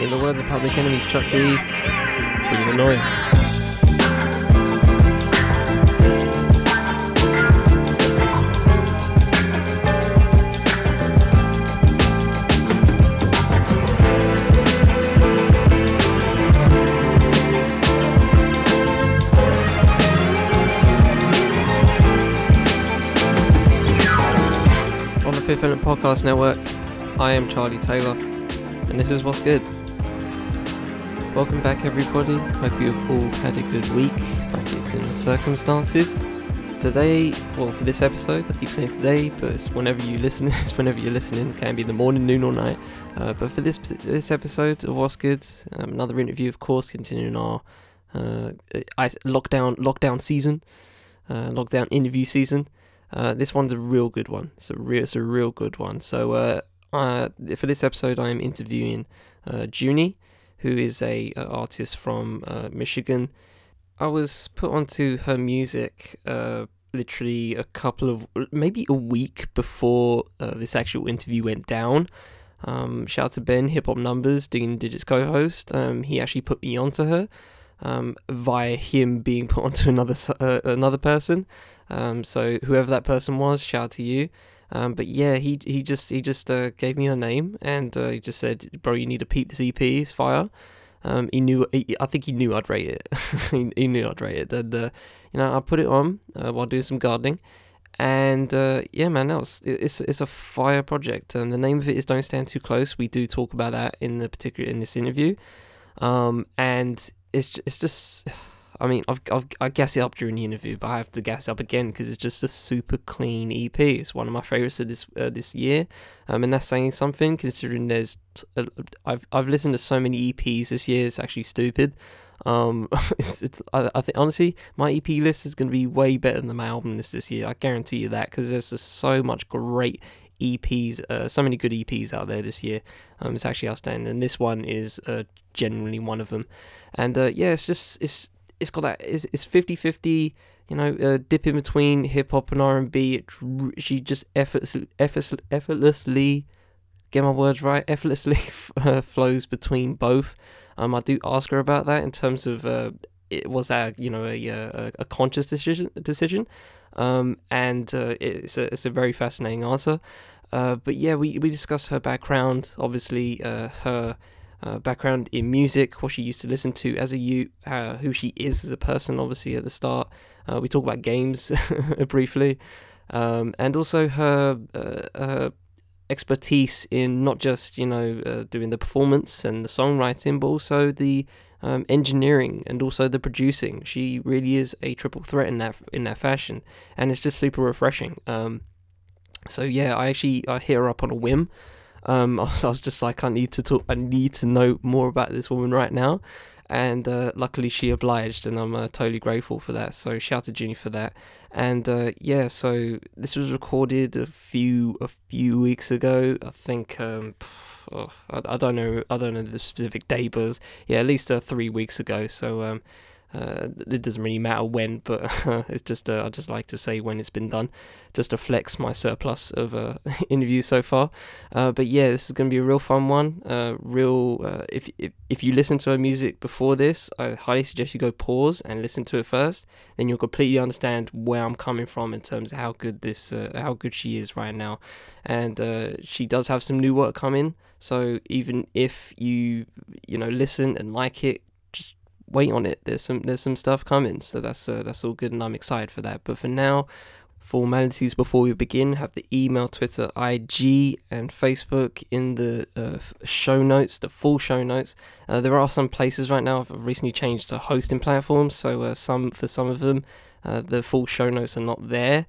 In the words of Public Enemy's Chuck D, bring the noise. Fifth Element Podcast Network. I am Charlie Taylor, and this is What's Good. Welcome back, everybody. Hope you've all had a good week, it's in the circumstances. Today, well, for this episode, I keep saying today, but it's whenever you listen, it's whenever you're listening. It can be the morning, noon, or night. Uh, but for this this episode of What's Good, um, another interview, of course, continuing our uh, lockdown lockdown season, uh, lockdown interview season. Uh, this one's a real good one. It's a real, it's a real good one. So uh, uh, for this episode, I am interviewing uh, Junie, who is a, a artist from uh, Michigan. I was put onto her music uh, literally a couple of, maybe a week before uh, this actual interview went down. Um, shout out to Ben, Hip Hop Numbers, Digging Digits co-host. Um, he actually put me onto her um, via him being put onto another uh, another person. Um, so whoever that person was, shout out to you. Um, but yeah, he he just he just uh, gave me her name and uh, he just said, "Bro, you need to peep this EP. It's fire." Um, he knew. He, I think he knew I'd rate it. he, he, knew I'd rate it, and uh, you know, I put it on uh, while doing some gardening. And uh, yeah, man, that was, it's it's a fire project. And the name of it is "Don't Stand Too Close." We do talk about that in the particular in this interview. Um, and it's it's just I mean, I've, I've I gas it up during the interview, but I have to gas up again because it's just a super clean EP. It's one of my favorites of this uh, this year, um, and that's saying something considering there's uh, I've I've listened to so many EPs this year. It's actually stupid. Um, it's, it's, I, I think honestly, my EP list is going to be way better than my album list this year. I guarantee you that because there's just so much great EPs, uh, so many good EPs out there this year. Um, it's actually outstanding, and this one is uh, genuinely one of them. And uh, yeah, it's just it's it's got that it's, it's 50-50 you know uh, dip in between hip hop and r&b she just effortlessly, get my words right effortlessly uh, flows between both. Um i do ask her about that in terms of uh it was that you know a, a, a conscious decision decision. Um and uh, it's a it's a very fascinating answer. Uh but yeah we we discussed her background obviously uh her uh, background in music, what she used to listen to as a youth, uh, who she is as a person, obviously, at the start. Uh, we talk about games briefly, um, and also her, uh, her, expertise in not just, you know, doing the performance and the songwriting, but also the um, engineering and also the producing. She really is a triple threat in that in that fashion, and it's just super refreshing. Um, so yeah, I actually I hit her up on a whim. Um, I was just like, I need to talk, I need to know more about this woman right now. And uh, luckily, she obliged, and I'm uh, totally grateful for that. So shout out to Junie for that. And uh, yeah, so this was recorded a few a few weeks ago. I think um, oh, I, I, don't know I don't know the specific date, but was, yeah, at least uh, three weeks ago. So um, uh, it doesn't really matter when, but it's just uh, I just like to say when it's been done, just to flex my surplus of uh, interviews so far. Uh, but yeah, this is gonna be a real fun one. Uh, real uh, if, if if you listen to her music before this, I highly suggest you go pause and listen to it first. Then you'll completely understand where I'm coming from in terms of how good this how good she is right now, and she does have some new work coming. So even if you you know listen and like it, wait on it. There's some there's some stuff coming, so that's uh, that's all good, and I'm excited for that. But for now, formalities before we begin have the email, Twitter, IG, and Facebook in the uh, show notes, the full show notes. Uh, there are some places right now. I've recently changed to hosting platforms, so uh, some for some of them, uh, the full show notes are not there.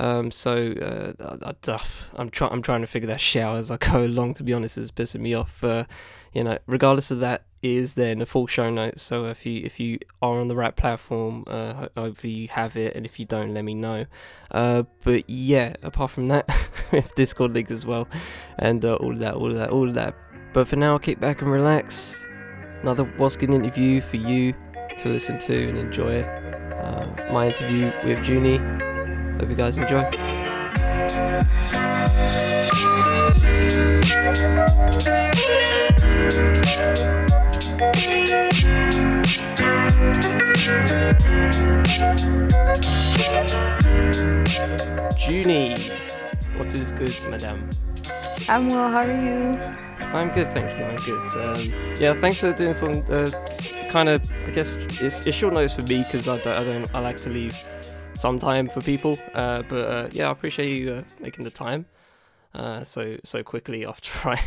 Um, so uh, I, am trying I'm trying to figure that shit out as I go along. To be honest, it's pissing me off. You know, regardless of that, is then a full show notes. So if you if you are on the right platform, uh, hopefully you have it, and if you don't, let me know. Uh, but yeah, apart from that, we have Discord links as well, and uh, all of that, all of that, all of that. But for now, I'll kick back and relax. Another What's Good interview for you to listen to and enjoy. Uh, my interview with Junie. Hope you guys enjoy. Junie, what is good, madam? I'm well, how are you? I'm good, thank you, I'm good. Um, yeah, thanks for doing some uh, kind of, I guess, it's, it's short notice for me because I don't, I don't, I like to leave some time for people. Uh, but uh, yeah, I appreciate you uh, making the time uh, so so quickly after I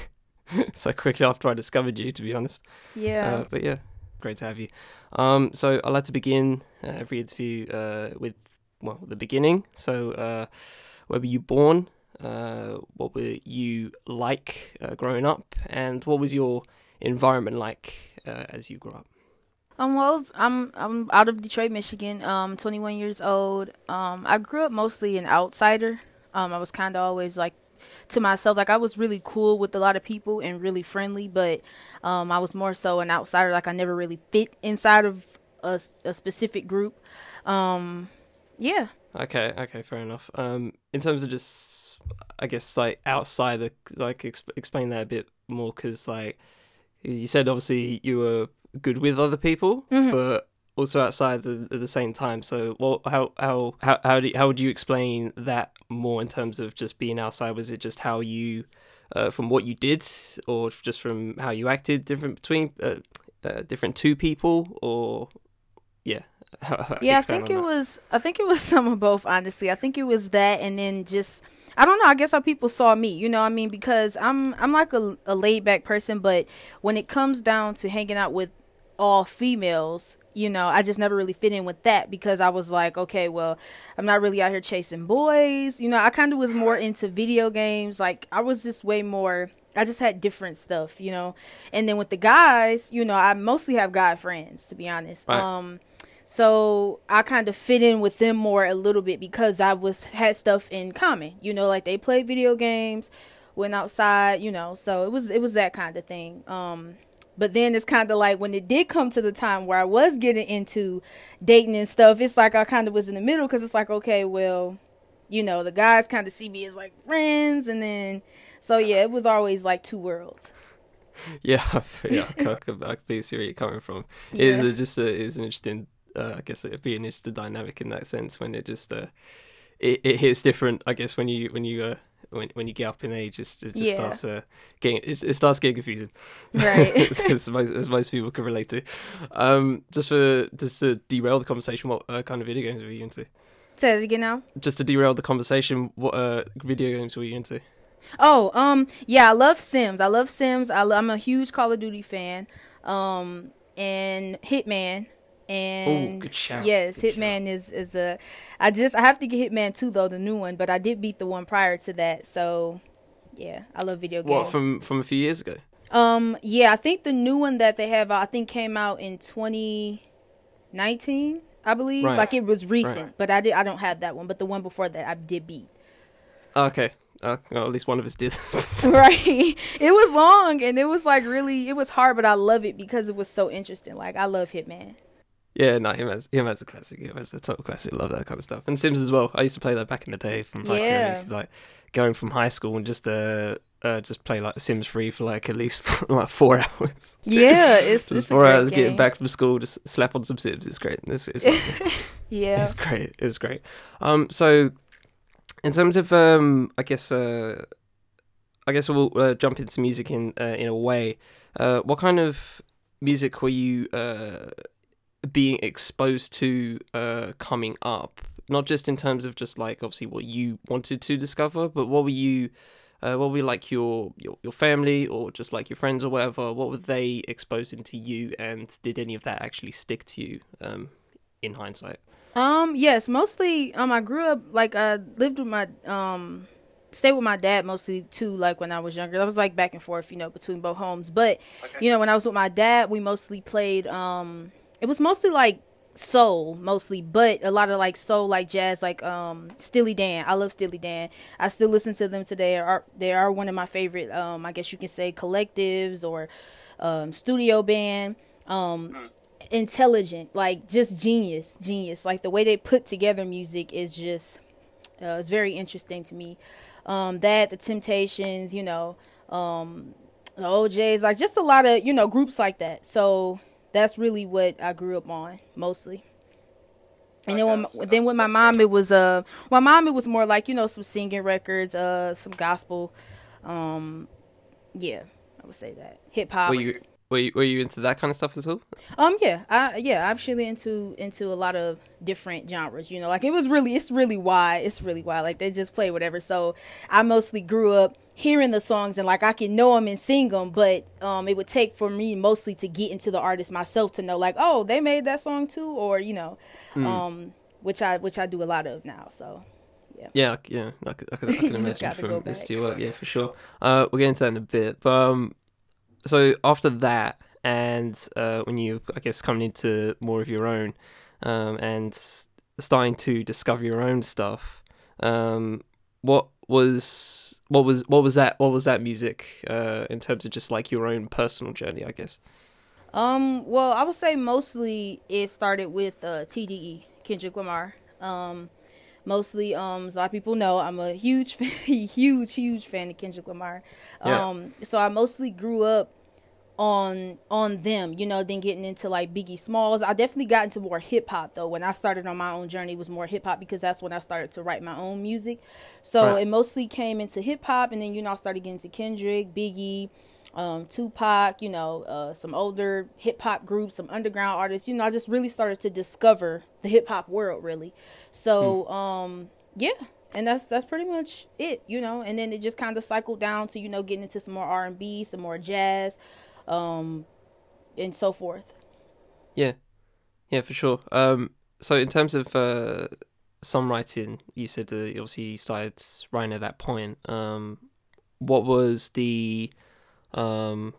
so quickly after I discovered you, to be honest. Yeah. Uh, but yeah, great to have you. Um, so I like to begin uh, every interview uh, with well the beginning. So uh, where were you born? Uh, what were you like uh, growing up, and what was your environment like uh, as you grew up? Um, well, I'm I'm out of Detroit, Michigan. Um, 21 years old. Um, I grew up mostly an outsider. Um, I was kind of always like to myself, like I was really cool with a lot of people and really friendly, but um, I was more so an outsider. Like I never really fit inside of a, a specific group. Um, yeah. Okay, okay, fair enough. Um, in terms of just, I guess like outside, the, like exp- explain that a bit more, because like you said, obviously you were good with other people, Mhm. but also outside the, at the same time. So, what, how, how, how, how do, how would you explain that more in terms of just being outside? Was it just how you, uh, from what you did, or just from how you acted, different between, uh, uh, different two people, or yeah, How- how- Yeah, I think it that. was. I think it was some of both. Honestly, I think it was that, and then just I don't know. I guess how people saw me. You know, what I mean, because I'm I'm like a, a laid back person, but when it comes down to hanging out with all females, you know, I just never really fit in with that because I was like, okay, well, I'm not really out here chasing boys. You know, I kind of was more into video games. Like I was just way more. I just had different stuff, you know. And then with the guys, you know, I mostly have guy friends, to be honest. Right. Um so I kind of fit in with them more a little bit because I was had stuff in common. You know, like they played video games, went outside, you know. So it was it was that kind of thing. Um but then it's kind of like when it did come to the time where I was getting into dating and stuff, it's like I kind of was in the middle because it's like, okay, well, you know, the guys kind of see me as like friends, and then so yeah, it was always like two worlds. Yeah, yeah, I can, I can see where you're coming from. It Yeah. is just a, it's an interesting, uh, I guess it'd be an interesting dynamic in that sense when it just, uh, it, it hits different. I guess when you when you uh, when when you get up in age, it's, it just Yeah. starts uh, getting it, it starts getting confusing. Right. as, most, as most people can relate to. Um, just for just to derail the conversation, what uh, kind of video games were you into? Say it again now. Just to derail the conversation, what uh, video games were you into? Oh, um, yeah, I love Sims. I love Sims. I lo- I'm a huge Call of Duty fan. Um, and Hitman. And good shout, yes, good Hitman is is a. I just I have to get Hitman two though the new one, but I did beat the one prior to that. So, yeah, I love video games. What from from a few years ago? Um, yeah, I think the new one that they have, I think came out in 2019, I believe. Right. Like it was recent, Right. but I did I don't have that one, but the one before that I did beat. Okay. Uh, well, at least one of us did. right. It was long and it was like really it was hard, but I love it because it was so interesting. Like I love Hitman. Yeah, no, him as him as a classic. Him as a total classic. Love that kind of stuff. And Sims as well. I used to play that back in the day from like, Yeah. Used like going from high school and just uh, uh just play like Sims 3 for like at least like four hours. Yeah, it's just it's four great hours getting back from school, just slap on some Sims. It's great. It's, it's. Yeah. It's great. It's great. Um, so in terms of um, I guess uh, I guess we'll uh, jump into music in uh, in a way. Uh, what kind of music were you uh being exposed to uh coming up? Not just in terms of just like obviously what you wanted to discover, but what were you uh, what were like your, your your family or just like your friends or whatever? What were they exposing to you, and did any of that actually stick to you? Um, in hindsight. Um, yes, mostly um I grew up like I lived with my um stayed with my dad mostly too like when I was younger. I was like back and forth, you know, between both homes. But you know, when I was with my dad, we mostly played um it was mostly like soul mostly, but a lot of like soul like jazz like um Steely Dan. I love Steely Dan. I still listen to them today. They are they are one of my favorite um I guess you can say collectives or um studio band. Um intelligent, like just genius, genius. Like the way they put together music is just uh, it's very interesting to me. Um, that the Temptations, you know, um, the O'Jays, like just a lot of you know groups like that. So that's really what I grew up on mostly. And then when, then with my mom, it was uh, my mom it was more like you know some singing records, uh, some gospel, um, yeah, I would say that hip hop. Were you were you, were you into that kind of stuff as well? Um, yeah, I yeah, I'm actually into into a lot of different genres. You know, like it was really it's really wide. It's really wide. Like they just play whatever. So I mostly grew up hearing the songs and like I can know them and sing them, but um, it would take for me mostly to get into the artist myself to know like, oh, they made that song too, or you know, mm. um, which I which I do a lot of now. So. Yeah, yeah, yeah. I could, I could, I could imagine from this to your work. Yeah, for sure. Uh, we'll get into that in a bit. But um, so after that, and uh, when you, I guess, coming into more of your own, um, and starting to discover your own stuff, um, what was what was what was that what was that music uh, in terms of just like your own personal journey, I guess. Um, well, I would say mostly it started with uh, TDE, Kendrick Lamar. Um, mostly, um, a lot of people know I'm a huge, huge, huge fan of Kendrick Lamar. Um, yeah. so I mostly grew up on on them, you know, then getting into like Biggie Smalls. I definitely got into more hip hop though. When I started on my own journey was more hip hop because that's when I started to write my own music. So right. it mostly came into hip hop and then you know I started getting to Kendrick, Biggie, um, Tupac, you know, uh, some older hip hop groups, some underground artists. You know, I just really started to discover the hip hop world really. So hmm. um yeah, and that's that's pretty much it, you know. And then it just kind of cycled down to you know getting into some more R and B, some more jazz, um, and so forth. Yeah, yeah, for sure. Um, so in terms of uh, songwriting, you said uh, obviously you started writing at that point. Um, what was the, um,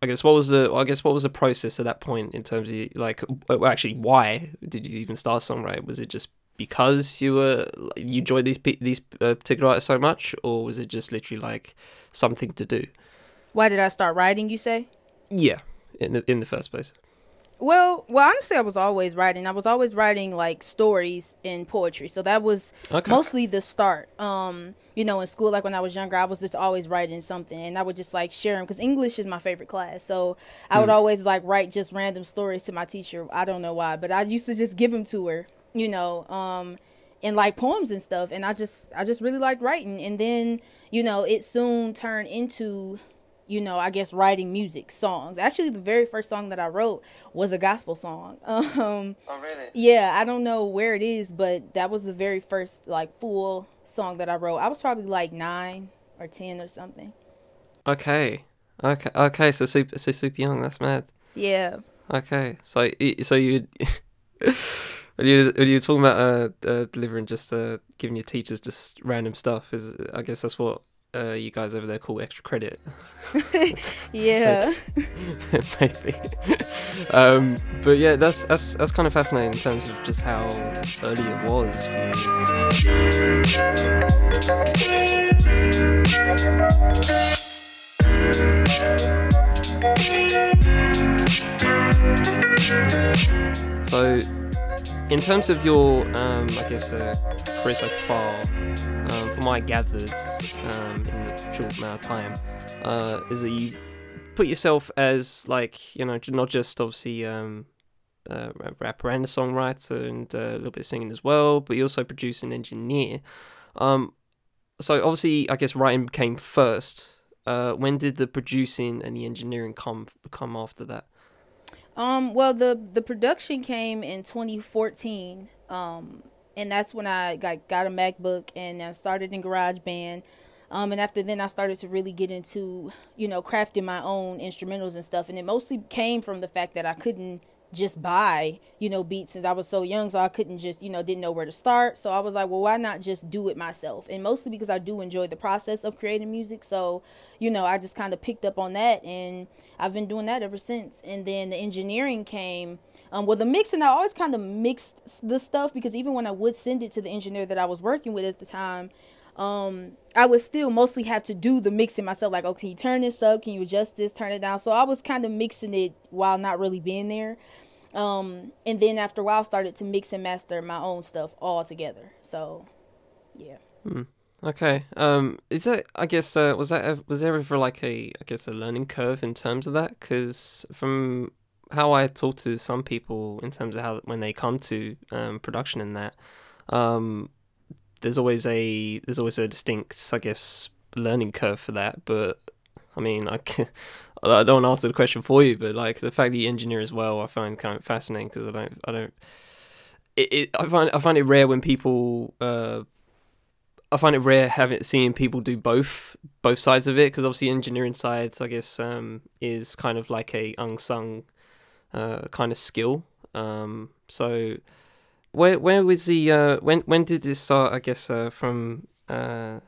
I guess what was the I guess what was the process at that point in terms of like actually why did you even start songwriting? Was it just because you were you enjoyed these these uh, particular artists so much, or was it just literally like something to do? Why did I start writing? You say? Yeah, in the, in the first place. Well, well, honestly, I was always writing. I was always writing like stories and poetry. So that was okay. mostly the start. Um, you know, in school, like when I was younger, I was just always writing something, and I would just like share them because English is my favorite class. So I would mm. always like write just random stories to my teacher. I don't know why, but I used to just give them to her. You know, um, and like poems and stuff. And I just, I just really liked writing. And then, you know, it soon turned into you know, I guess writing music, songs. Actually, the very first song that I wrote was a gospel song. Um, oh, really? Yeah, I don't know where it is, but that was the very first like full song that I wrote. I was probably like nine or ten or something. Okay, okay, okay. So super, so super young. That's mad. Yeah. Okay, so so you. when you when you talking about uh, uh, delivering just uh, giving your teachers just random stuff is I guess that's what uh, you guys over there call extra credit. yeah, maybe. um, but yeah, that's that's that's kind of fascinating in terms of just how early it was for you. So, in terms of your, um, I guess, uh, career so far, um, from what I gathered um, in the short amount of time, uh, is that you put yourself as like you know not just obviously um, a rapper and a songwriter and uh, a little bit of singing as well, but you also produce and engineer. Um, so obviously, I guess writing came first. Uh, when did the producing and the engineering come come after that? Um, well, the the production came in 2014. Um, and that's when I got got a MacBook and I started in GarageBand. Um, and after then, I started to really get into, you know, crafting my own instrumentals and stuff. And it mostly came from the fact that I couldn't just buy, you know, beats since I was so young. So I couldn't just, you know, didn't know where to start. So I was like, well, why not just do it myself? And mostly because I do enjoy the process of creating music. So, you know, I just kind of picked up on that. And I've been doing that ever since. And then the engineering came um, well, the mixing, I always kind of mixed the stuff because even when I would send it to the engineer that I was working with at the time, um, I would still mostly have to do the mixing myself. Like, oh, can you turn this up? Can you adjust this? Turn it down. So I was kind of mixing it while not really being there. Um, and then after a while, started to mix and master my own stuff all together. So, yeah. Hmm. Okay. Um, is that? I guess uh, was that was there ever like a I guess a learning curve in terms of that? Because from how I talk to some people in terms of how when they come to um, production and that, um, there's always a there's always a distinct, I guess, learning curve for that. But I mean, I can, I don't want to answer the question for you, but like the fact that you engineer as well, I find kind of fascinating because I don't I don't. It, it, I find I find it rare when people uh, I find it rare having seeing people do both both sides of it because obviously engineering sides I guess um, is kind of like a unsung uh, kind of skill. Um, so where where was the uh, when when did this start? I guess uh, from uh,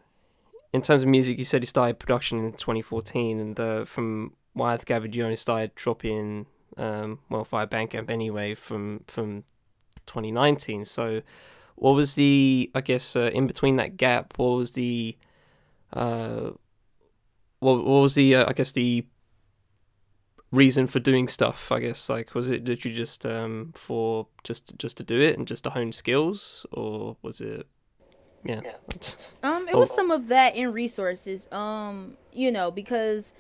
in terms of music, you said you started production in 2014, and uh, from what I've gathered, you only started dropping um, well via Bandcamp anyway from from 2019. So what was the I guess uh, in between that gap? What was the uh, what, what was the uh, I guess the reason for doing stuff? I guess like was it did you just um for just just to do it and just to hone skills, or was it yeah? Um, it was some of that in resources. Um, you know because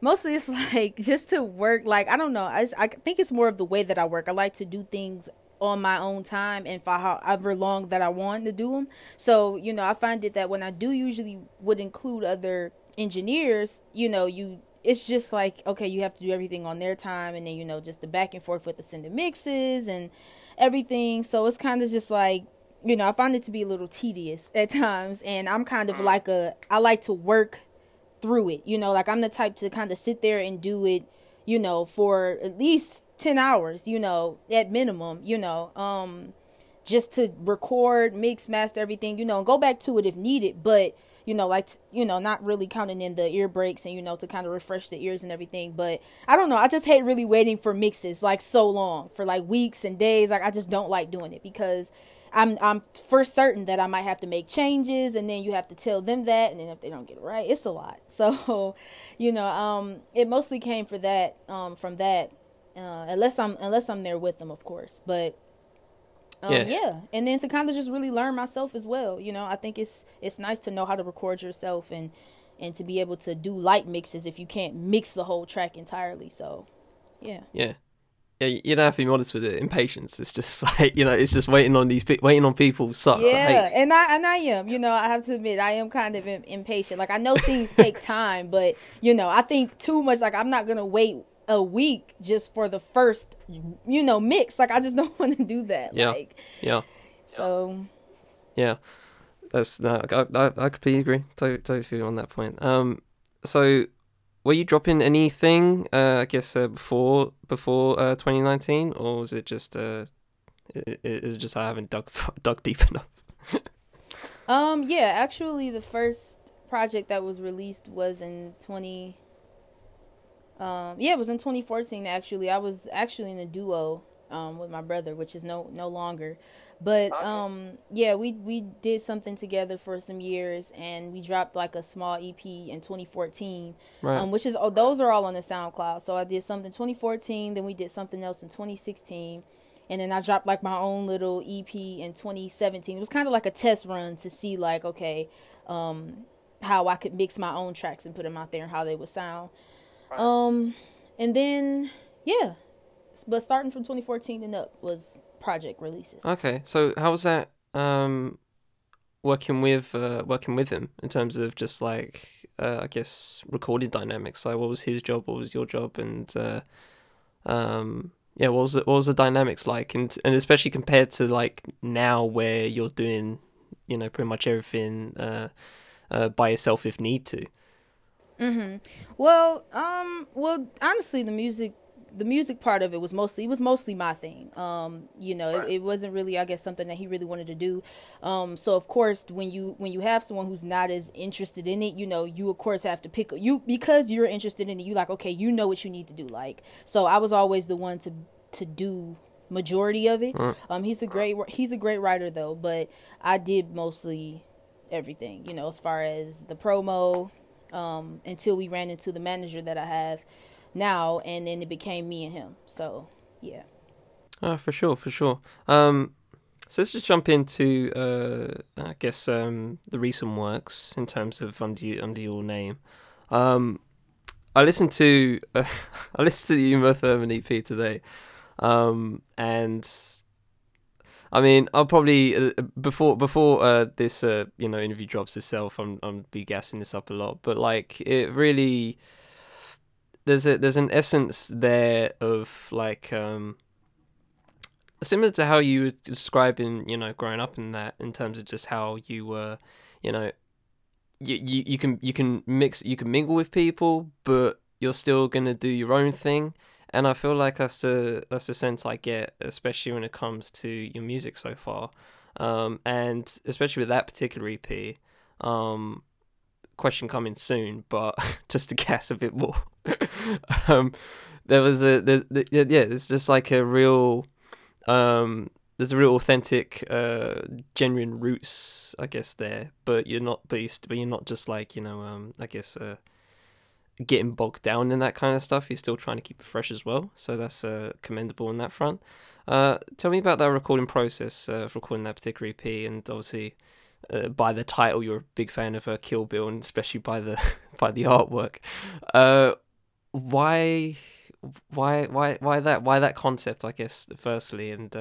mostly it's like just to work like i don't know I, I think it's more of the way that i work i like to do things on my own time and for however long that I want to do them. So, you know, I find it that when I do usually would include other engineers, you know, you it's just like okay, you have to do everything on their time and then you know just the back and forth with the sending mixes and everything. So it's kind of just like you know, I find it to be a little tedious at times and I'm kind of like a I like to work through it. You know, like I'm the type to kind of sit there and do it, you know, for at least 10 hours, you know, at minimum, you know, um, just to record, mix, master everything, you know, and go back to it if needed, but you know, like you know, not really counting in the ear breaks and you know to kind of refresh the ears and everything. But I don't know, I just hate really waiting for mixes like so long for like weeks and days. Like I just don't like doing it because I'm I'm for certain that I might have to make changes and then you have to tell them that and then if they don't get it right, it's a lot. So, you know, um, it mostly came for that um from that uh, unless I'm unless I'm there with them, of course. But um, yeah. yeah, and then to kind of just really learn myself as well. You know, I think it's it's nice to know how to record yourself and and to be able to do light mixes if you can't mix the whole track entirely. So, yeah. Yeah. Yeah, you don't have to be modest with it. Impatience. It's just like you know, it's just waiting on these, waiting on people. Sucks. Yeah, and I and I am. You know, I have to admit, I am kind of impatient. Like I know things take time, but you know, I think too much. Like I'm not gonna wait a week just for the first you know mix. Like i just don't want to do that yeah. like yeah. so. Yeah. That's no i, I, I completely agree. Totally, totally feel on that point. Um so were you dropping anything uh i guess uh, before before uh 2019 or was it just uh it, it just i haven't dug dug deep enough? Um yeah actually the first project that was released was in 20 um, yeah, it was in 2014 actually. I was actually in a duo um, with my brother, which is no no longer. But um, yeah, we we did something together for some years, and we dropped like a small EP in 2014, right. um, which is oh, those are all on the SoundCloud. So I did something 2014, then we did something else in 2016, and then I dropped like my own little EP in 2017. It was kind of like a test run to see like okay, um, how I could mix my own tracks and put them out there and how they would sound. Um, and then yeah, but starting from 2014 and up was project releases. Okay, so how was that um working with uh, working with him in terms of just like uh, I guess recording dynamics? Like, what was his job? What was your job? And uh, um, yeah, what was it? What was the dynamics like? And and especially compared to like now, where you're doing, you know, pretty much everything uh, uh, by yourself if need to. Mhm. Well, um, well, honestly, the music, the music part of it was mostly it was mostly my thing. Um, you know, right. it, it, wasn't really, I guess, something that he really wanted to do. Um, so of course, when you when you have someone who's not as interested in it, you know, you of course have to pick you because you're interested in it. You like, okay, you know what you need to do. Like, so I was always the one to to do majority of it. Right. Um, he's a great he's a great writer though, but I did mostly everything. You know, as far as the promo um, until we ran into the manager that I have now, and then it became me and him. So yeah. Oh, for sure, for sure. Um, so let's just jump into, uh, I guess, um, the recent works in terms of under under your name. Um, I listened to uh, I listened to the Uma Thurman EP today, um, and I mean I'll probably uh, before before uh, this uh, you know interview drops itself, I'm I'm be gassing this up a lot, but like it really there's a there's an essence there of like um similar to how you were describing you know growing up in that in terms of just how you were you know you, you, you can you can mix you can mingle with people but you're still gonna do your own thing and I feel like that's the that's the sense I get especially when it comes to your music so far um, and especially with that particular EP um, question coming soon but just to guess a bit more um, there was a yeah it's just like a real um, there's a real authentic, uh, genuine roots, I guess there. But you're not, you're, but you're not just like you know, um, I guess, uh, getting bogged down in that kind of stuff. You're still trying to keep it fresh as well. So that's uh, commendable on that front. Uh, tell me about that recording process uh, of recording that particular EP, and obviously. Uh, by the title, you're a big fan of uh, Kill Bill, and especially by the by the artwork. Uh, why, why, why, why that? Why that concept? I guess firstly, and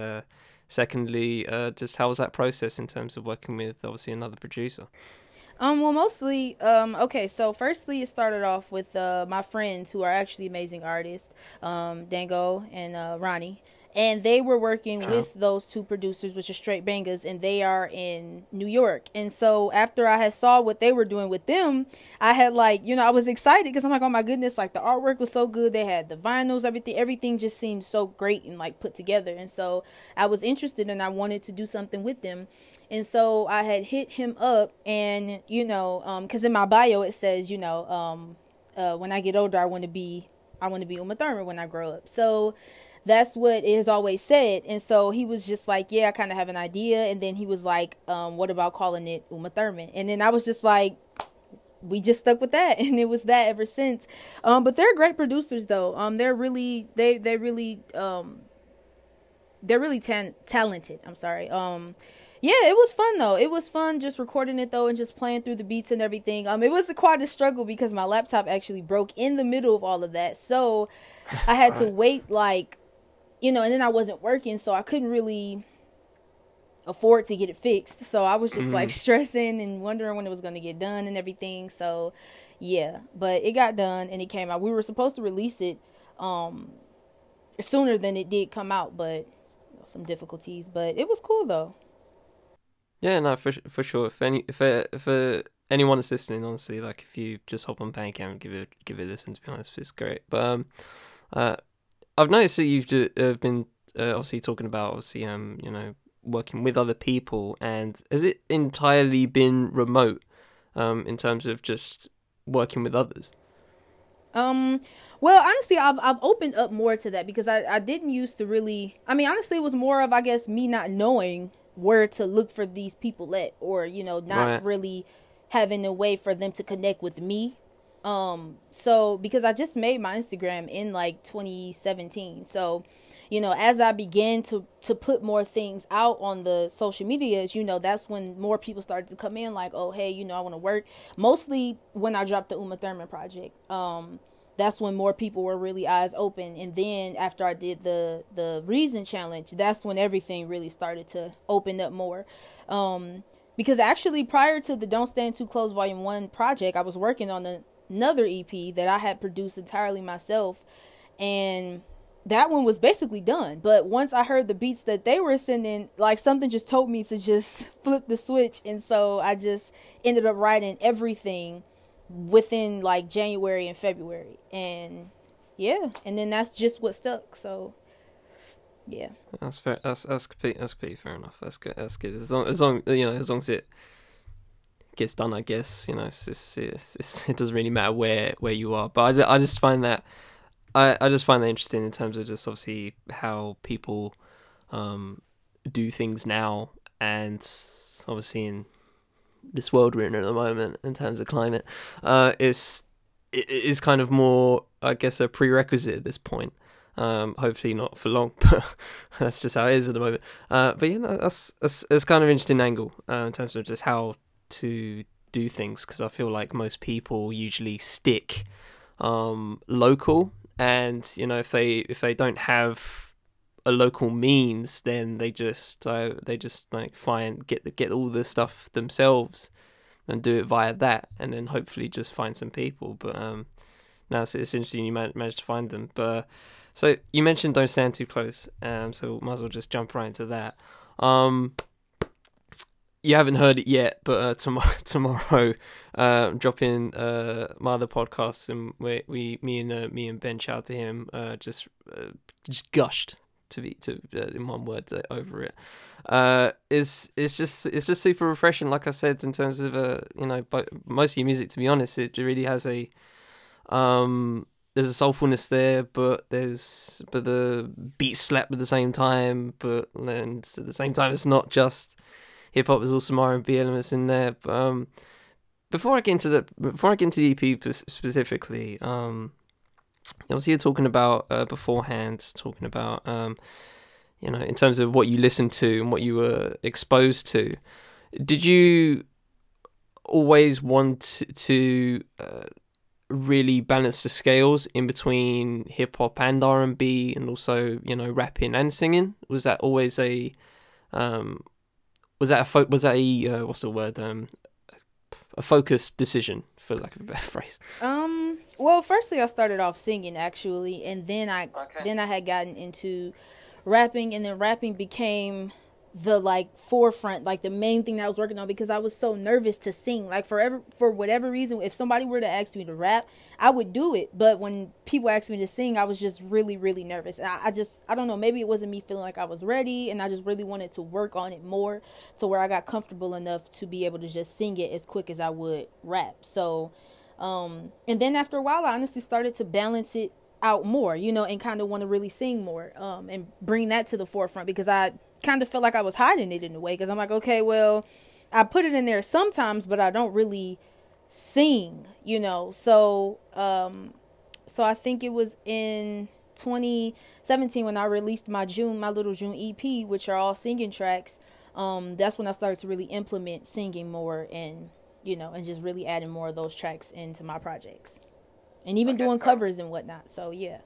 secondly, uh, just how was that process in terms of working with obviously another producer? Um, well, mostly, um, okay, so firstly, it started off with uh, my friends who are actually amazing artists, um, Dango and uh, Ronnie and they were working with those two producers, which are Straight Bangers, and they are in New York. And so after I had saw what they were doing with them, I had like, you know, I was excited because I'm like, oh my goodness, like the artwork was so good. They had the vinyls, everything, everything just seemed so great and like put together. And so I was interested and I wanted to do something with them. And so I had hit him up, and you know, because um, in my bio it says, you know, um, uh, when I get older, I want to be, I want to be Uma Thurman when I grow up. So that's what it has always said. And so he was just like, yeah, I kind of have an idea. And then he was like, um, what about calling it Uma Thurman? And then I was just like, we just stuck with that. And it was that ever since. Um but they're great producers though. Um they're really they they really um they're really tan- talented. I'm sorry. Um yeah it was fun though. It was fun just recording it though and just playing through the beats and everything. Um it was a quite a struggle because my laptop actually broke in the middle of all of that. So i had to wait like you know, and then I wasn't working, so I couldn't really afford to get it fixed. So I was just mm-hmm. like stressing and wondering when it was going to get done and everything. So yeah, but it got done and it came out. We were supposed to release it um sooner than it did come out, but you know, some difficulties, but it was cool though. Yeah, no, for for sure. If any if uh, if uh, anyone is listening, honestly, like if you just hop on Bandcamp and give it give it a listen, to be honest, it's great. But um, uh, I've noticed that you've uh, been uh, obviously talking about obviously um you know working with other people, and has it entirely been remote um in terms of just working with others? Um, well, honestly, I've I've opened up more to that because I I didn't used to really. I mean, honestly, it was more of I guess me not knowing where to look for these people at, or you know, not right. really having a way for them to connect with me um, so because I just made my Instagram in like 2017. So, you know, as I began to to put more things out on the social medias, you know, that's when more people started to come in like, "Oh, hey, you know, I want to work." Mostly when I dropped the Uma Thurman project. Um, that's when more people were really eyes open and then after I did the the reason challenge, that's when everything really started to open up more. Um because actually prior to the Don't Stand Too Close Volume 1 project, I was working on the another EP that I had produced entirely myself and that one was basically done. But once I heard the beats that they were sending, like something just told me to just flip the switch. And so I just ended up writing everything within like January and February. And yeah, and then that's just what stuck. So yeah. That's fair. That's that's complete. That's pretty fair enough. That's good. That's good. As long as long you know as long as it gets done. I guess you know it's, it's, it's, it doesn't really matter where where you are. But I, I just find that I, I just find that interesting in terms of just obviously how people um, do things now, and obviously in this world we're in at the moment in terms of climate, uh, it's it is kind of more I guess a prerequisite at this point. Um, hopefully not for long, but that's just how it is at the moment. Uh, but yeah, no, that's, that's that's kind of interesting angle uh, in terms of just how to do things because I feel like most people usually stick um, local, and you know if they if they don't have a local means, then they just uh, they just like find get the, get all the stuff themselves and do it via that, and then hopefully just find some people. But um, now it's, it's interesting you managed to find them. But so you mentioned don't stand too close, um, so might as well just jump right into that. Um, you haven't heard it yet, but uh, tomorrow, tomorrow, uh, I'm dropping uh, my other podcasts, and we, we me and uh, me and Ben, shout out to him, uh, just uh, just gushed to be to uh, in one word uh, over it. Uh, is it's just it's just super refreshing. Like I said, in terms of uh, you know, but most of your music, to be honest, it really has a um there's a soulfulness there, but there's but the beats slap at the same time, but and at the same time it's not just hip hop. There's also R and B elements in there. But, um, before I get into the before I get into the EP specifically, um, obviously you're talking about uh, beforehand, talking about um, you know, in terms of what you listened to and what you were exposed to. Did you always want to uh, really balance the scales in between hip hop and R and B, and also you know rapping and singing? Was that always a um, was that a fo- was that a uh, what's the word um, a focused decision for lack of a better phrase? Um. Well, firstly, I started off singing actually, and then I okay. then I had gotten into rapping, and then rapping became the like forefront, like the main thing that I was working on because I was so nervous to sing. Like forever for whatever reason, if somebody were to ask me to rap, I would do it. But when people asked me to sing, I was just really, really nervous. I, I just I don't know, maybe it wasn't me feeling like I was ready and I just really wanted to work on it more to where I got comfortable enough to be able to just sing it as quick as I would rap. So um and then after a while I honestly started to balance it out more, you know, and kind of want to really sing more um, and bring that to the forefront because I kind of felt like I was hiding it in a way because I'm like, okay, well, I put it in there sometimes, but I don't really sing, you know. So, um, so I think it was in 2017 when I released my June, my little June EP, which are all singing tracks. Um, that's when I started to really implement singing more and you know, and just really adding more of those tracks into my projects and even okay. doing covers and whatnot. So yeah.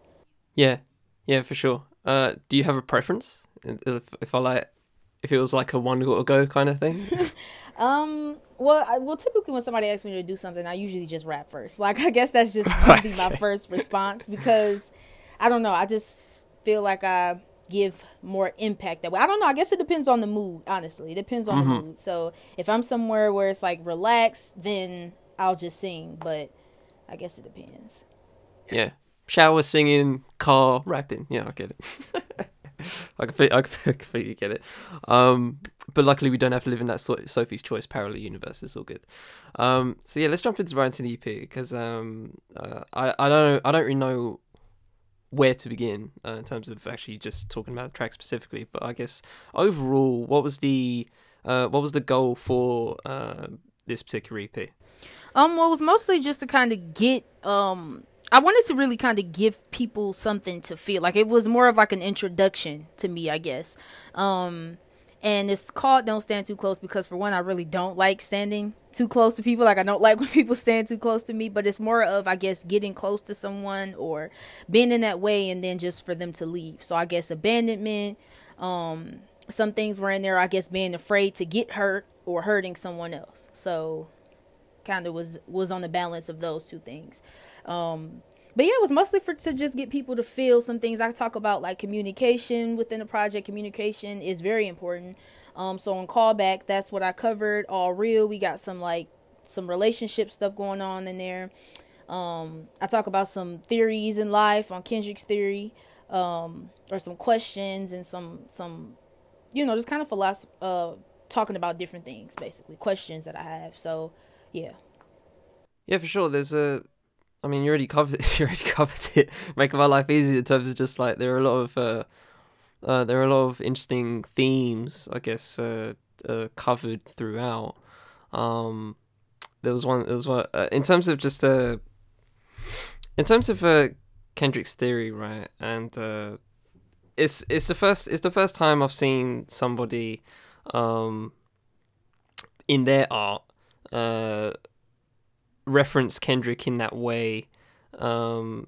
Yeah, yeah, for sure. Uh, do you have a preference? If, if I like, if it was like a one go go kind of thing. um. Well, I, well, typically when somebody asks me to do something, I usually just rap first. Like I guess that's just okay. my first response because I don't know. I just feel like I give more impact that way. I don't know. I guess it depends on the mood. Honestly, it depends on mm-hmm. the mood. So if I'm somewhere where it's like relaxed, then I'll just sing. But I guess it depends. Yeah. Shower, singing, car, rapping. Yeah, I get it. I can, I completely get it. Um, but luckily, we don't have to live in that so- Sophie's Choice parallel universe. It's all good. Um, so yeah, let's jump into Ranting EP because um, uh, I I don't know I don't really know where to begin uh, in terms of actually just talking about the track specifically. But I guess overall, what was the uh, what was the goal for uh, this particular EP? Um, well, it was mostly just to kind of get um I wanted to really kind of give people something to feel. Like it was more of like an introduction to me, I guess. Um and it's called Don't Stand Too Close because for one I really don't like standing too close to people. Like I don't like when people stand too close to me, but it's more of I guess getting close to someone or being in that way and then just for them to leave. So I guess abandonment, um some things were in there I guess being afraid to get hurt or hurting someone else. So kind of was was on the balance of those two things. Um, but yeah, it was mostly for to just get people to feel some things. I talk about like communication within the project. Communication is very important. Um, so on callback, that's what I covered. All real. We got some like some relationship stuff going on in there. Um, I talk about some theories in life on Kendrick's theory, um, or some questions and some some, you know, just kind of philosophy, uh, talking about different things, basically questions that I have. So yeah. Yeah, for sure. There's a, I mean, you already covered, you already covered it, making my life easy in terms of just like there are a lot of, uh, uh there are a lot of interesting themes, I guess, uh, uh covered throughout. Um, there was one, there was one uh, in terms of just uh, in terms of uh, Kendrick's theory, right? And uh, it's it's the first it's the first time I've seen somebody, um, in their art uh, reference Kendrick in that way um,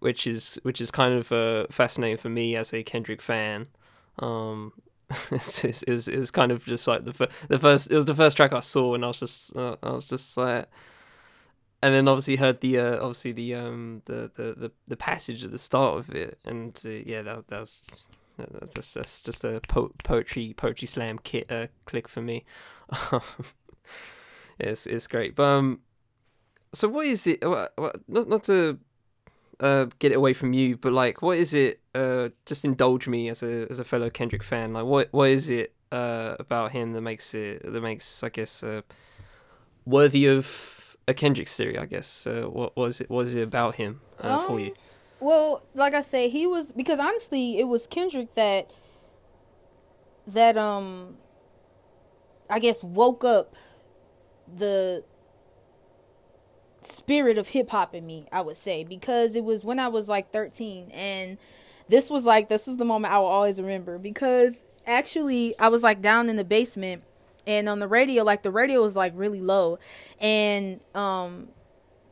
which is which is kind of uh, fascinating for me as a Kendrick fan. Um, it's kind of just like the fir- the first it was the first track I saw and I was just uh, I was just like and then obviously heard the uh, obviously the um the, the, the, the passage at the start of it and uh, yeah that that was that's just, that's just a po- poetry poetry slam kit uh, click for me. it's it's great. But um, so what is it? What, what, not not to uh get it away from you, but like, what is it? Uh, just indulge me as a as a fellow Kendrick fan. Like, what what is it uh about him that makes it that makes I guess uh worthy of a Kendrick theory? I guess. Uh, what was it? What is it about him uh, um, for you? Well, like I say, he was because honestly, it was Kendrick that that um I guess woke up the spirit of hip hop in me, I would say, because it was when I was like 13 and this was like this was the moment I will always remember because actually I was like down in the basement and on the radio like the radio was like really low and um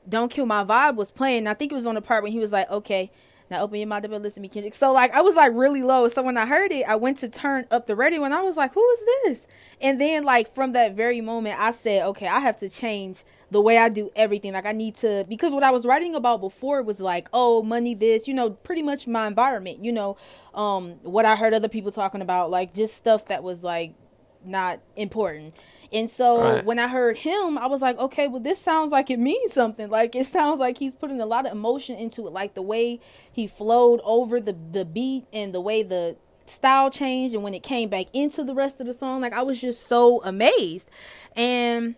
Don't Kill My Vibe was playing. I think it was on the part when he was like, "Okay, now open your mouth and listen to me, Kendrick. So like I was like really low. So when I heard it, I went to turn up the radio and I was like, Who is this? And then like from that very moment I said, Okay, I have to change the way I do everything. Like I need to because what I was writing about before was like, oh, money this, you know, pretty much my environment, you know, um what I heard other people talking about, like just stuff that was like not important. And so right. when I heard him, I was like, okay, well, this sounds like it means something. Like it sounds like he's putting a lot of emotion into it, like the way he flowed over the the beat and the way the style changed and when it came back into the rest of the song. Like I was just so amazed, and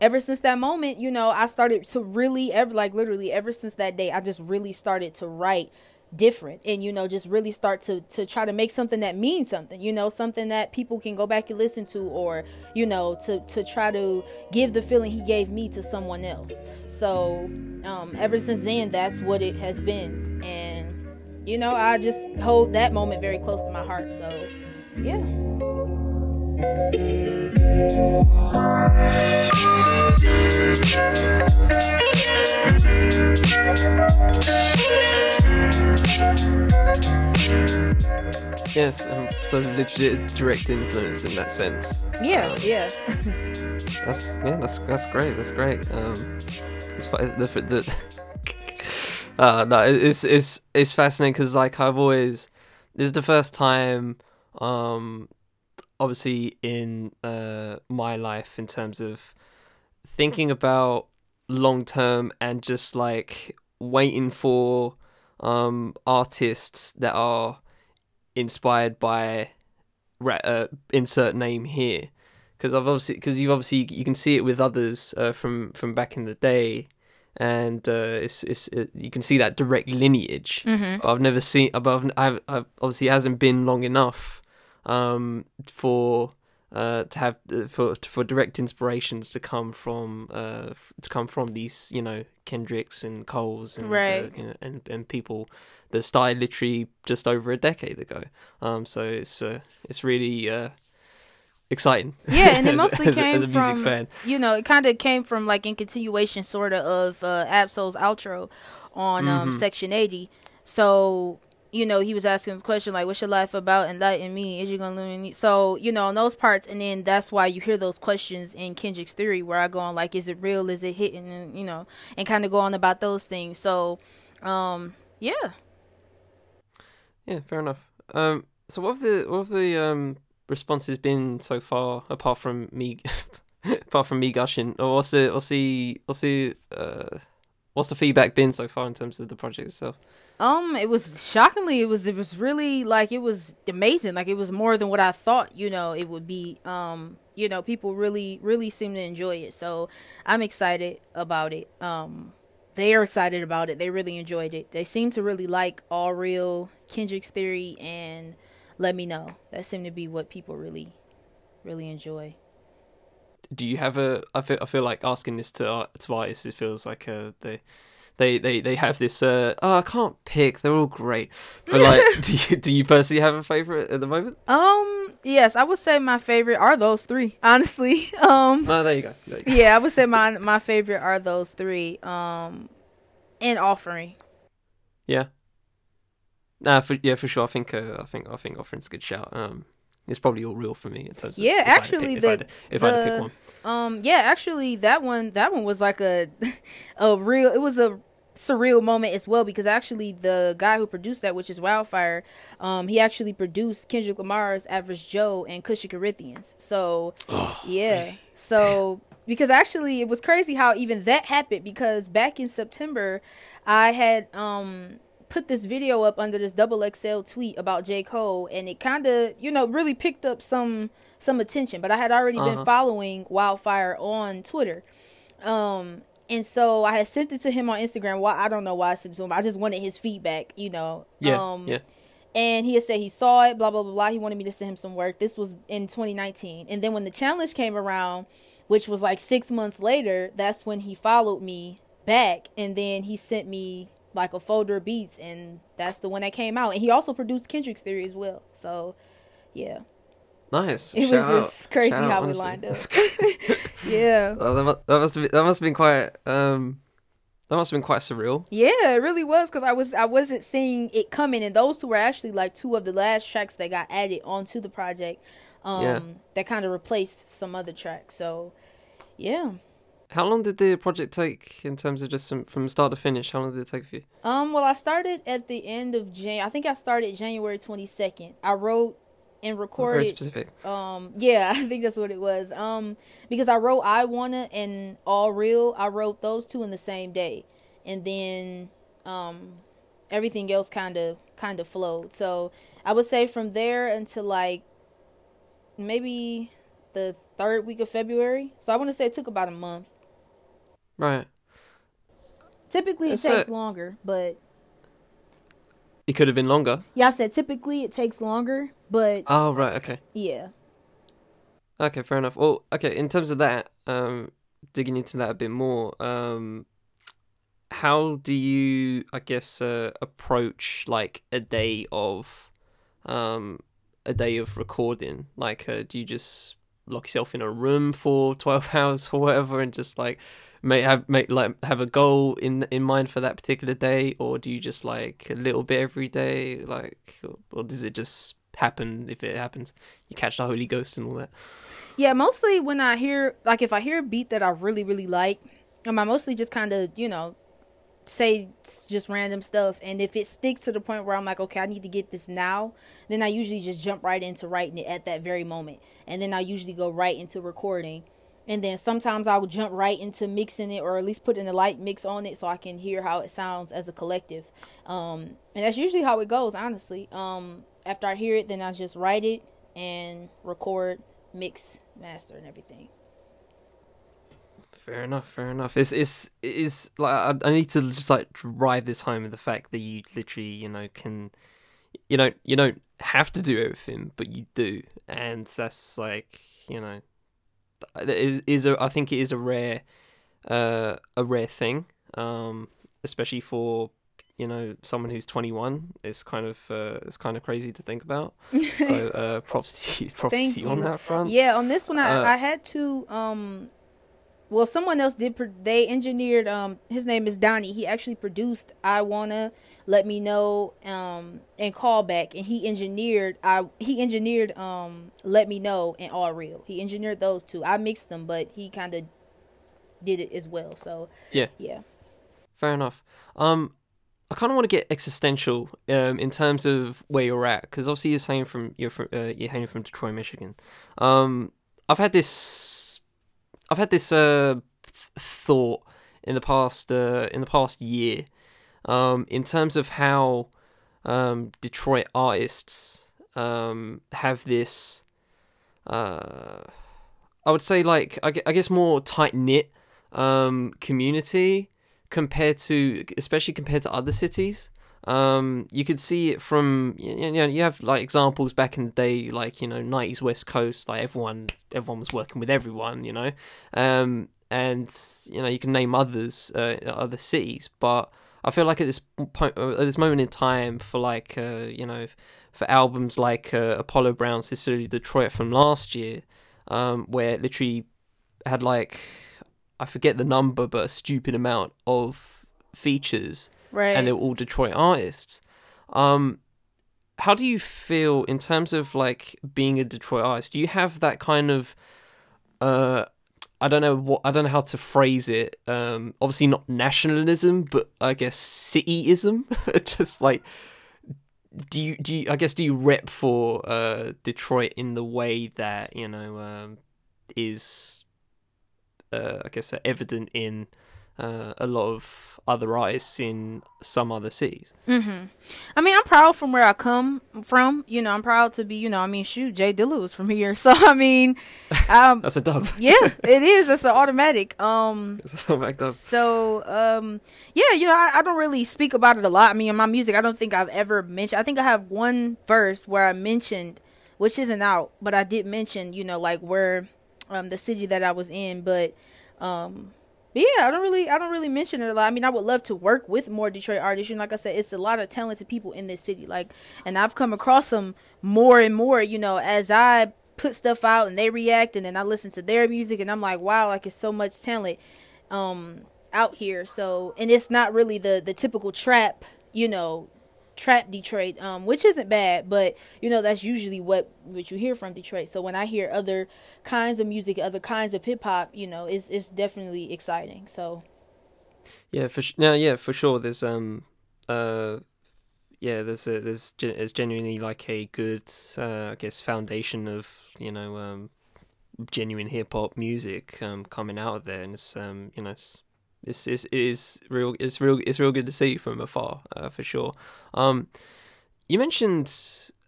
ever since that moment, you know, I started to really ever like literally ever since that day, I just really started to write different and you know just really start to to try to make something that means something you know something that people can go back and listen to or you know to to try to give the feeling he gave me to someone else. So um ever since then that's what it has been. And you know i just hold that moment very close to my heart. So yeah Yes, um, so legit direct influence in that sense. Yeah, um, yeah. that's yeah, that's that's great. That's great. Um, it's the the. uh, no, it's it's it's fascinating because like I've always, this is the first time, um, obviously in uh my life in terms of thinking about long term and just like waiting for um artists that are inspired by uh, insert name here. Because I've obviously because you've obviously you can see it with others uh, from from back in the day. And uh, it's it's it, you can see that direct lineage. Mm-hmm. but I've never seen above I've, I've obviously it hasn't been long enough um, for uh, to have uh, for for direct inspirations to come from uh, to come from these you know Kendricks and Coles and right. you know, and and people that started literally just over a decade ago. Um, so it's uh, it's really uh, exciting. Yeah, and it mostly as, came as, from fan. you know it kind of came from like in continuation sort of of uh, Ab-Soul's outro on um, mm-hmm. Section Eighty. So you know, he was asking this question like, "What's your life about? Enlighten me. Is you gonna learn?" So you know, on those parts, and then that's why you hear those questions in Kendrick's theory, where I go on like, "Is it real? Is it hitting?" And you know, and kind of go on about those things. So, um, yeah, yeah, fair enough. Um, so what have the what have the um responses been so far, apart from me, apart from me gushing, or what's the what's the what's the uh what's the feedback been so far in terms of the project itself? Um, it was shockingly, it was it was really like it was amazing. Like it was more than what I thought. You know, it would be. Um, you know, people really really seem to enjoy it. So I'm excited about it. Um, they are excited about it. They really enjoyed it. They seem to really like all real Kendrick's theory and let me know. That seemed to be what people really really enjoy. Do you have a? I feel I feel like asking this to uh, to artists. It feels like uh, they they they they have this uh oh I can't pick they're all great but like do you do you personally have a favorite at the moment um yes I would say my favorite are those three honestly um oh there you go, there you go. yeah I would say my my favorite are those three um and offering. Yeah. Nah, for yeah, for sure. I think uh, I think I think offering's a good shout. Um, it's probably all real for me in terms of Yeah, if I had to actually, pick- the- if, I had, to- if I had to pick one. Um, yeah, actually, that one that one was like a a real. It was a surreal moment as well because actually the guy who produced that, which is Wildfire, um, he actually produced Kendrick Lamar's "Average Joe" and "Kush & Corinthians." So Oh, yeah, so because actually it was crazy how even that happened because back in September, I had um put this video up under this double XL tweet about J Cole, and it kind of you know really picked up some some attention. But I had already Uh-huh. been following Wildfire on Twitter, um. And so I had sent it to him on Instagram. Why I don't know why I sent it to him. I just wanted his feedback, you know. Yeah, um, yeah. and he had said he saw it, blah blah blah blah. He wanted me to send him some work. This was in 2019, and then when the challenge came around, which was like six months later, that's when he followed me back, and then he sent me like a folder of beats, and that's the one that came out. And he also produced Kendrick's Theory as well. So, yeah, Nice. it Shout was out. just crazy Shout out, how we honestly. lined up. yeah. Oh, that, mu- that must have been, that must have been quite um that must have been quite surreal. Yeah, it really was because I was I wasn't seeing it coming, and those two were actually like two of the last tracks that got added onto the project. Um, Yeah. that kind of replaced some other tracks. So, yeah. How long did the project take in terms of just some, from start to finish? How long did it take for you? Um. Well, I started at the end of Jan. I think I started January twenty second. I wrote and Oh, Very specific. Um. Yeah, I think that's what it was. Um. Because I wrote I Wanna and All Real. I wrote those two in the same day, and then um, everything else kind of kind of flowed. So I would say from there until like maybe the third week of February. So I want to say it took about a month. Right. Typically, it It's takes longer, but It could have been longer. yeah, I said typically it takes longer, but Oh, right. Okay. yeah. Okay, fair enough. Well, okay, in terms of that, um, digging into that a bit more, um, how do you, I guess, uh, approach like a day of, um, a day of recording? Like, uh, do you just lock yourself in a room for twelve hours or whatever, and just like make have make like have a goal in in mind for that particular day, or do you just like a little bit every day, like, or, or does it just happen if it happens? You catch the Holy Ghost and all that. Yeah, mostly when I hear like if I hear a beat that I really really like, um, I mostly just kind of you know say just random stuff, and if it sticks to the point where I'm like, okay, I need to get this now, then I usually just jump right into writing it at that very moment, and then I usually go right into recording, and then sometimes I'll jump right into mixing it or at least putting a light mix on it so I can hear how it sounds as a collective, um, and that's usually how it goes, honestly. Um, after I hear it, then I just write it and record, mix, master, and everything. Fair enough, fair enough. It's it's it's like I, I need to just like drive this home with the fact that you literally you know can you know you don't have to do everything, but you do, and that's like you know is is a I think it is a rare uh a rare thing, um especially for you know someone who's 21 it's kind of uh, it's kind of crazy to think about so uh props to you props Thank to you on that front Yeah, on this one, I, Uh, I had to. Um, well, someone else did. Pro- they engineered. Um, his name is Donnie. He actually produced "I Wanna," "Let Me Know," um, and "Callback," and he engineered. I he engineered um, "Let Me Know" and "All Real." He engineered those two. I mixed them, but he kind of did it as well. So Yeah. yeah. Fair enough. Um, I kind of want to get existential um, in terms of where you're at, because obviously you're saying from you're from uh, you're hailing from Detroit, Michigan. Um, I've had this, I've had this uh, thought in the past uh, in the past year, um, in terms of how um, Detroit artists um, have this. Uh, I would say like I guess more tight knit um, community compared to especially compared to other cities um you could see it from you know you have like examples back in the day like you know 90s west coast like everyone everyone was working with everyone you know um and you know you can name others uh, other cities but i feel like at this point uh, at this moment in time for like uh, you know for albums like uh, apollo brown's Sincerely Detroit from last year um where it literally had like I forget the number, but a stupid amount of features, right. and they're all Detroit artists. Um, how do you feel in terms of like being a Detroit artist? Do you have that kind of uh I don't know what I don't know how to phrase it. Um obviously not nationalism, but I guess cityism. Just like do you do you I guess do you rep for uh Detroit in the way that, you know, um is uh I guess uh, evident in uh, a lot of other artists in some other cities. Mm-hmm. I mean, I'm proud from where I come from. You know, I'm proud to be. You know, I mean, shoot, J Dilla was from here, so I mean, um, that's a dub. yeah, it is. That's an automatic. Um, it's automatic dub. So, um, yeah, you know, I, I don't really speak about it a lot. I mean, in my music, I don't think I've ever mentioned. I think I have one verse where I mentioned, which isn't out, but I did mention, you know, like where, um, the city that I was in, but, um but yeah, I don't really, I don't really mention it a lot. I mean, I would love to work with more Detroit artists. And like I said, it's a lot of talented people in this city. Like, and I've come across them more and more. You know, as I put stuff out and they react, and then I listen to their music, and I'm like, wow, like it's so much talent, um, out here. So, and it's not really the the typical trap, you know, trap Detroit, um, which isn't bad, but you know that's usually what what you hear from Detroit. So when I hear other kinds of music, other kinds of hip hop, you know, it's it's definitely exciting. So yeah, for no, yeah, for sure. There's um uh yeah, there's a, there's there's genuinely like a good uh, I guess foundation of you know um genuine hip hop music um coming out of there, and it's um you know it's it's, it's it is real it's real it's real good to see you from afar uh, for sure. Um, you mentioned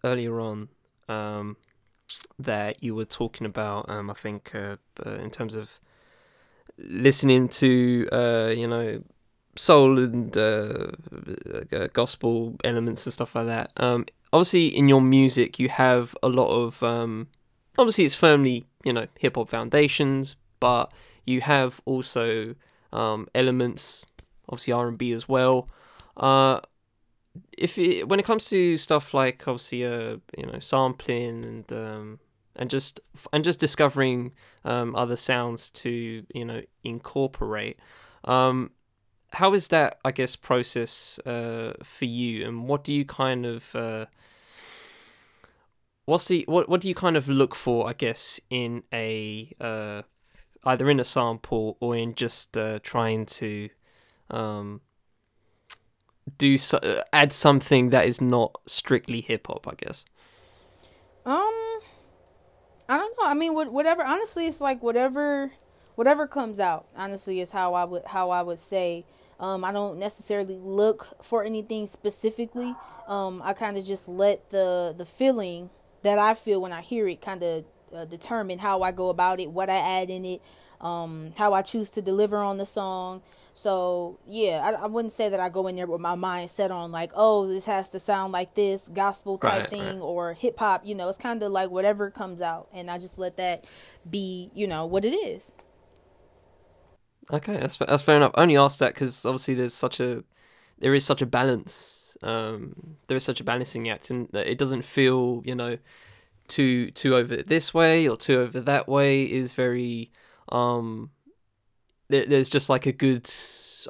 earlier on um, that you were talking about um, I think uh, uh, in terms of listening to uh, you know soul and uh, uh, gospel elements and stuff like that. Um, obviously, in your music, you have a lot of um, obviously it's firmly you know hip hop foundations, but you have also um, elements, obviously R and B as well. Uh, if it, when it comes to stuff like obviously uh you know sampling and um and just and just discovering um other sounds to you know incorporate um how is that i guess process uh for you and what do you kind of uh what's the what what do you kind of look for i guess in a uh either in a sample or in just uh, trying to um, do so, uh, add something that is not strictly hip hop, I guess. Um, I don't know. I mean, whatever. Honestly, it's like whatever, whatever comes out. Honestly, is how I would how I would say. Um, I don't necessarily look for anything specifically. Um, I kind of just let the the feeling that I feel when I hear it kind of uh, determine how I go about it, what I add in it, um, how I choose to deliver on the song. So yeah, I, I, wouldn't say that I go in there with my mind set on like, oh, this has to sound like this gospel type right, thing right. or hip hop. You know, it's kind of like whatever comes out, and I just let that be, you know, what it is. Okay, that's that's fair enough. I only asked that because obviously there's such a there is such a balance. Um, there is such a balancing act, and it doesn't feel you know too too over this way or too over that way is very um there, there's just like a good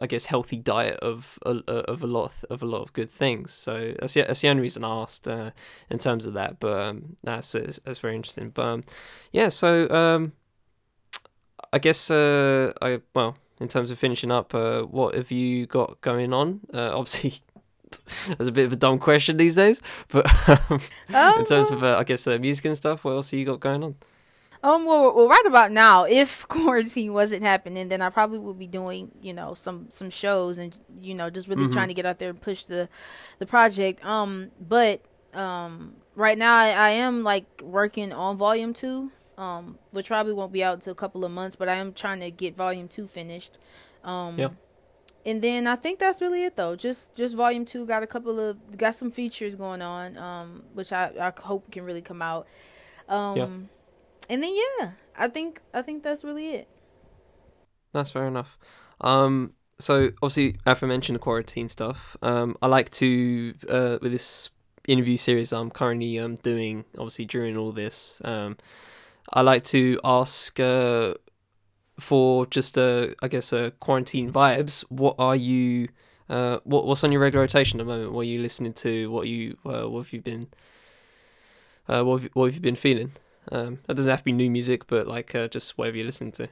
I guess healthy diet of of a lot of, a lot of good things. So that's the, that's the only reason I asked uh, in terms of that. But um, that's that's very interesting. But um, yeah, so um, I guess uh, I well in terms of finishing up, uh, what have you got going on? Uh, obviously, that's a bit of a dumb question these days, but um, oh, in terms of uh, I guess uh, music and stuff, what else have you got going on? Um, well, well, right about now, if quarantine wasn't happening, then I probably would be doing, you know, some some shows and you know, just really mm-hmm. trying to get out there and push the the project. Um, but um, right now I, I am like working on volume two, um, which probably won't be out until a couple of months, but I am trying to get volume two finished. Um, yeah and then I think that's really it though. Just just volume two got a couple of got some features going on, um, which I, I hope can really come out. Um, yeah. and then yeah, I think I think that's really it. That's fair enough. Um, so obviously, aforementioned quarantine stuff. Um, I like to uh, with this interview series I'm currently um doing. Obviously, during all this, um, I like to ask uh for just a I guess a quarantine vibes, what are you Uh, what what's on your regular rotation at the moment? What are you listening to? What you uh, what have you been uh, what have what have you been feeling? Um, that doesn't have to be new music, but like uh, just whatever you're listening to.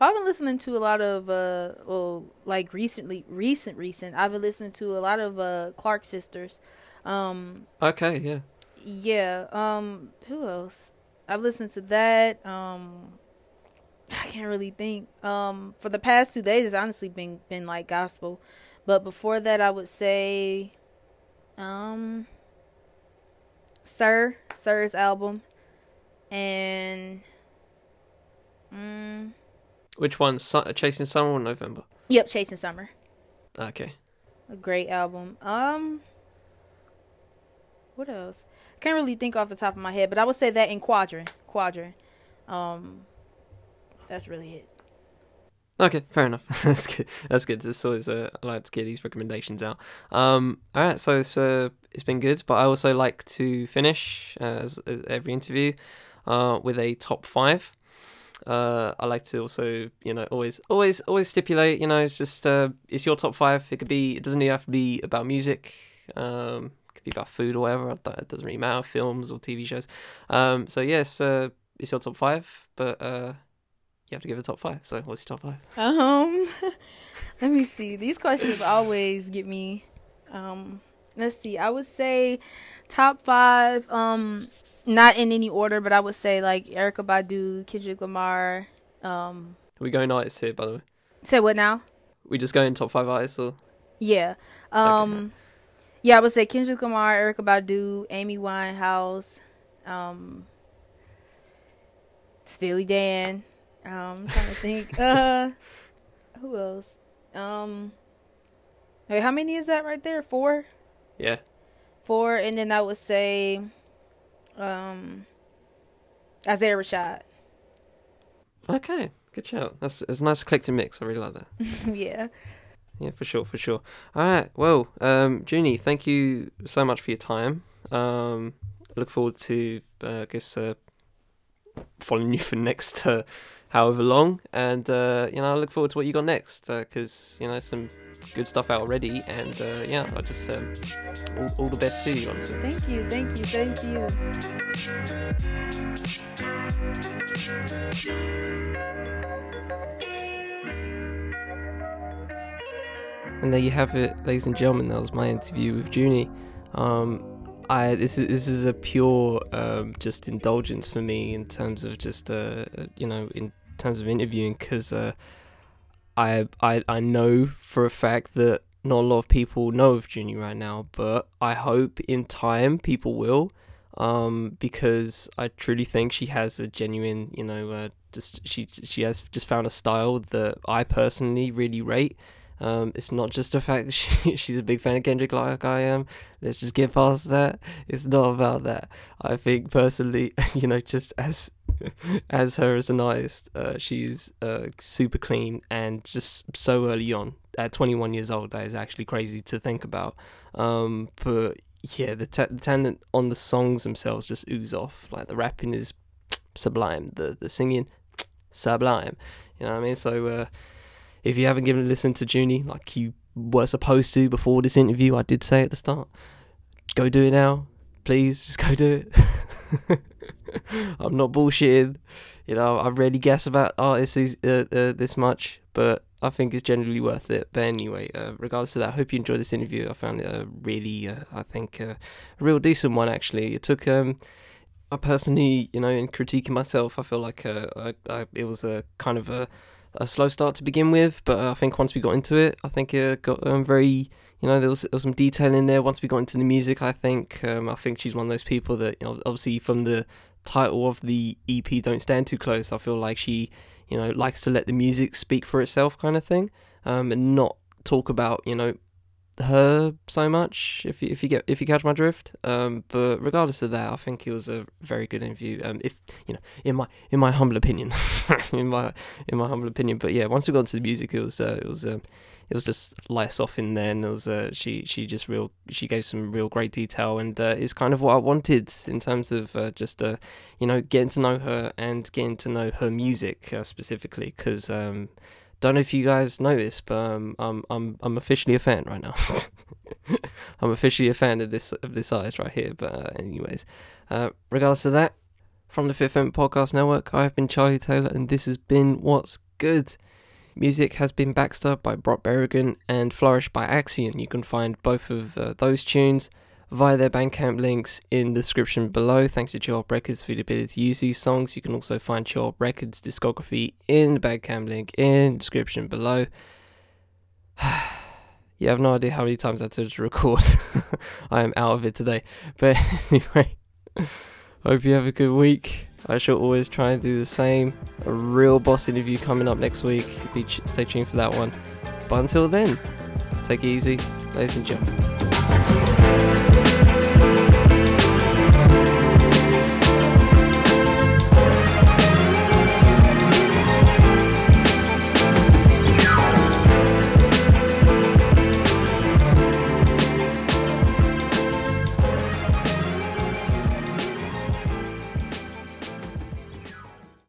Well, I've been listening to a lot of uh, well, like recently, recent, recent. I've been listening to a lot of uh Clark sisters. Um, Okay, yeah. yeah. Um, who else? I've listened to that. Um, I can't really think. Um, for the past two days, it's honestly been been like gospel, but before that, I would say, um, Sir Sir's album, and mm, Which one? Su- Chasing Summer or November? yep, Chasing Summer. Okay. A great album. Um, what else? I can't really think off the top of my head, but I would say that in Quadrant. Quadrant. Um, that's really it. Okay, fair enough. That's good. That's good. It's always uh, I like to get these recommendations out. Um, all right, so it's uh, it's been good, but I also like to finish uh, as, as every interview uh, with a top five. Uh, I like to also, you know, always, always, always stipulate. You know, it's just uh, it's your top five. It could be. It doesn't even have to be about music. Um, it could be about food or whatever. It doesn't really matter. Films or TV shows. Um, so yes, uh, it's your top five, but uh, you have to give a top five. So what's your top five? Um, let me see. These questions always get me. Um, let's see. I would say top five. Um, not in any order, but I would say like Erykah Badu, Kendrick Lamar. Um, We going artists here, by the way. say what now? We just going top five artists, or Yeah. Um yeah, I would say Kendrick Lamar, Erykah Badu, Amy Winehouse, um Steely Dan. Um I'm trying to think. Uh who else? Um Wait, how many is that right there? Four? yeah, Four and then I would say um Isaiah Rashad. okay, good shout. That's it's a nice eclectic mix. I really like that. yeah. Yeah, for sure, for sure. All right, well, um, Junie, thank you so much for your time. Um, I look forward to, uh, I guess, uh, following you for next uh, however long, and uh, you know, I look forward to what you got next because you know some good stuff out already, and uh, yeah, I just um, all, all the best to you, honestly. Thank you, thank you, thank you. And there you have it, ladies and gentlemen. That was my interview with Junie. Um, I this is this is a pure um, just indulgence for me in terms of just uh, you know in terms of interviewing because uh, I I I know for a fact that not a lot of people know of Junie right now, but I hope in time people will. Um, because I truly think she has a genuine, you know, uh, just she she has just found a style that I personally really rate. Um, it's not just the fact that she, she's a big fan of Kendrick like I am. Let's just get past that. It's not about that. I think personally, you know, just as as her as an artist, uh, she's uh, super clean and just so early on at 21 years old. That is actually crazy to think about. Um, but yeah, the, ta- the talent on the songs themselves just ooze off. Like the rapping is sublime. The the singing sublime. You know what I mean? So. Uh, if you haven't given a listen to Junie like you were supposed to before this interview, I did say at the start, go do it now, please. Just go do it. I'm not bullshitting. You know, I rarely guess about artists uh, uh, this much, but I think it's generally worth it. But anyway, uh, regardless of that, I hope you enjoyed this interview. I found it a really, uh, I think, uh, a real decent one actually. It took. Um, I personally, you know, in critiquing myself, I feel like uh, I, I, it was a kind of a a slow start to begin with, but I think once we got into it, I think it got um, very, you know, there was, there was some detail in there. Once we got into the music, I think, um, I think she's one of those people that, you know, obviously from the title of the EP, "Don't Stand Too Close," I feel like she, you know, likes to let the music speak for itself, kind of thing, um, and not talk about, you know, her so much if you, if you get if you catch my drift. Um but regardless of that i think it was a very good interview. Um if you know in my in my humble opinion in my in my humble opinion. But yeah once we got into the music it was uh, it was um it was just less off in there and it was uh, she she just real she gave some real great detail and uh, it's kind of what i wanted in terms of uh, just uh you know getting to know her and getting to know her music uh, specifically because um don't know if you guys noticed, but um, I'm I'm I'm officially a fan right now. I'm officially a fan of this of this artist right here. But uh, anyways, uh, regardless of that, from the Fifth Element Podcast Network, I have been Charlie Taylor, and this has been What's Good. Music has been backstopped by Brock Berrigan and Flourish by Axion. You can find both of uh, those tunes via their Bandcamp links in the description below. Thanks to Chill Records for the ability to use these songs. You can also find Chill Records discography in the Bandcamp link in the description below. you have no idea how many times I had to record. I am out of it today. But anyway, hope you have a good week. I shall always try and do the same. A real boss interview coming up next week. Be ch- stay tuned for that one. But until then, take it easy, ladies and gentlemen.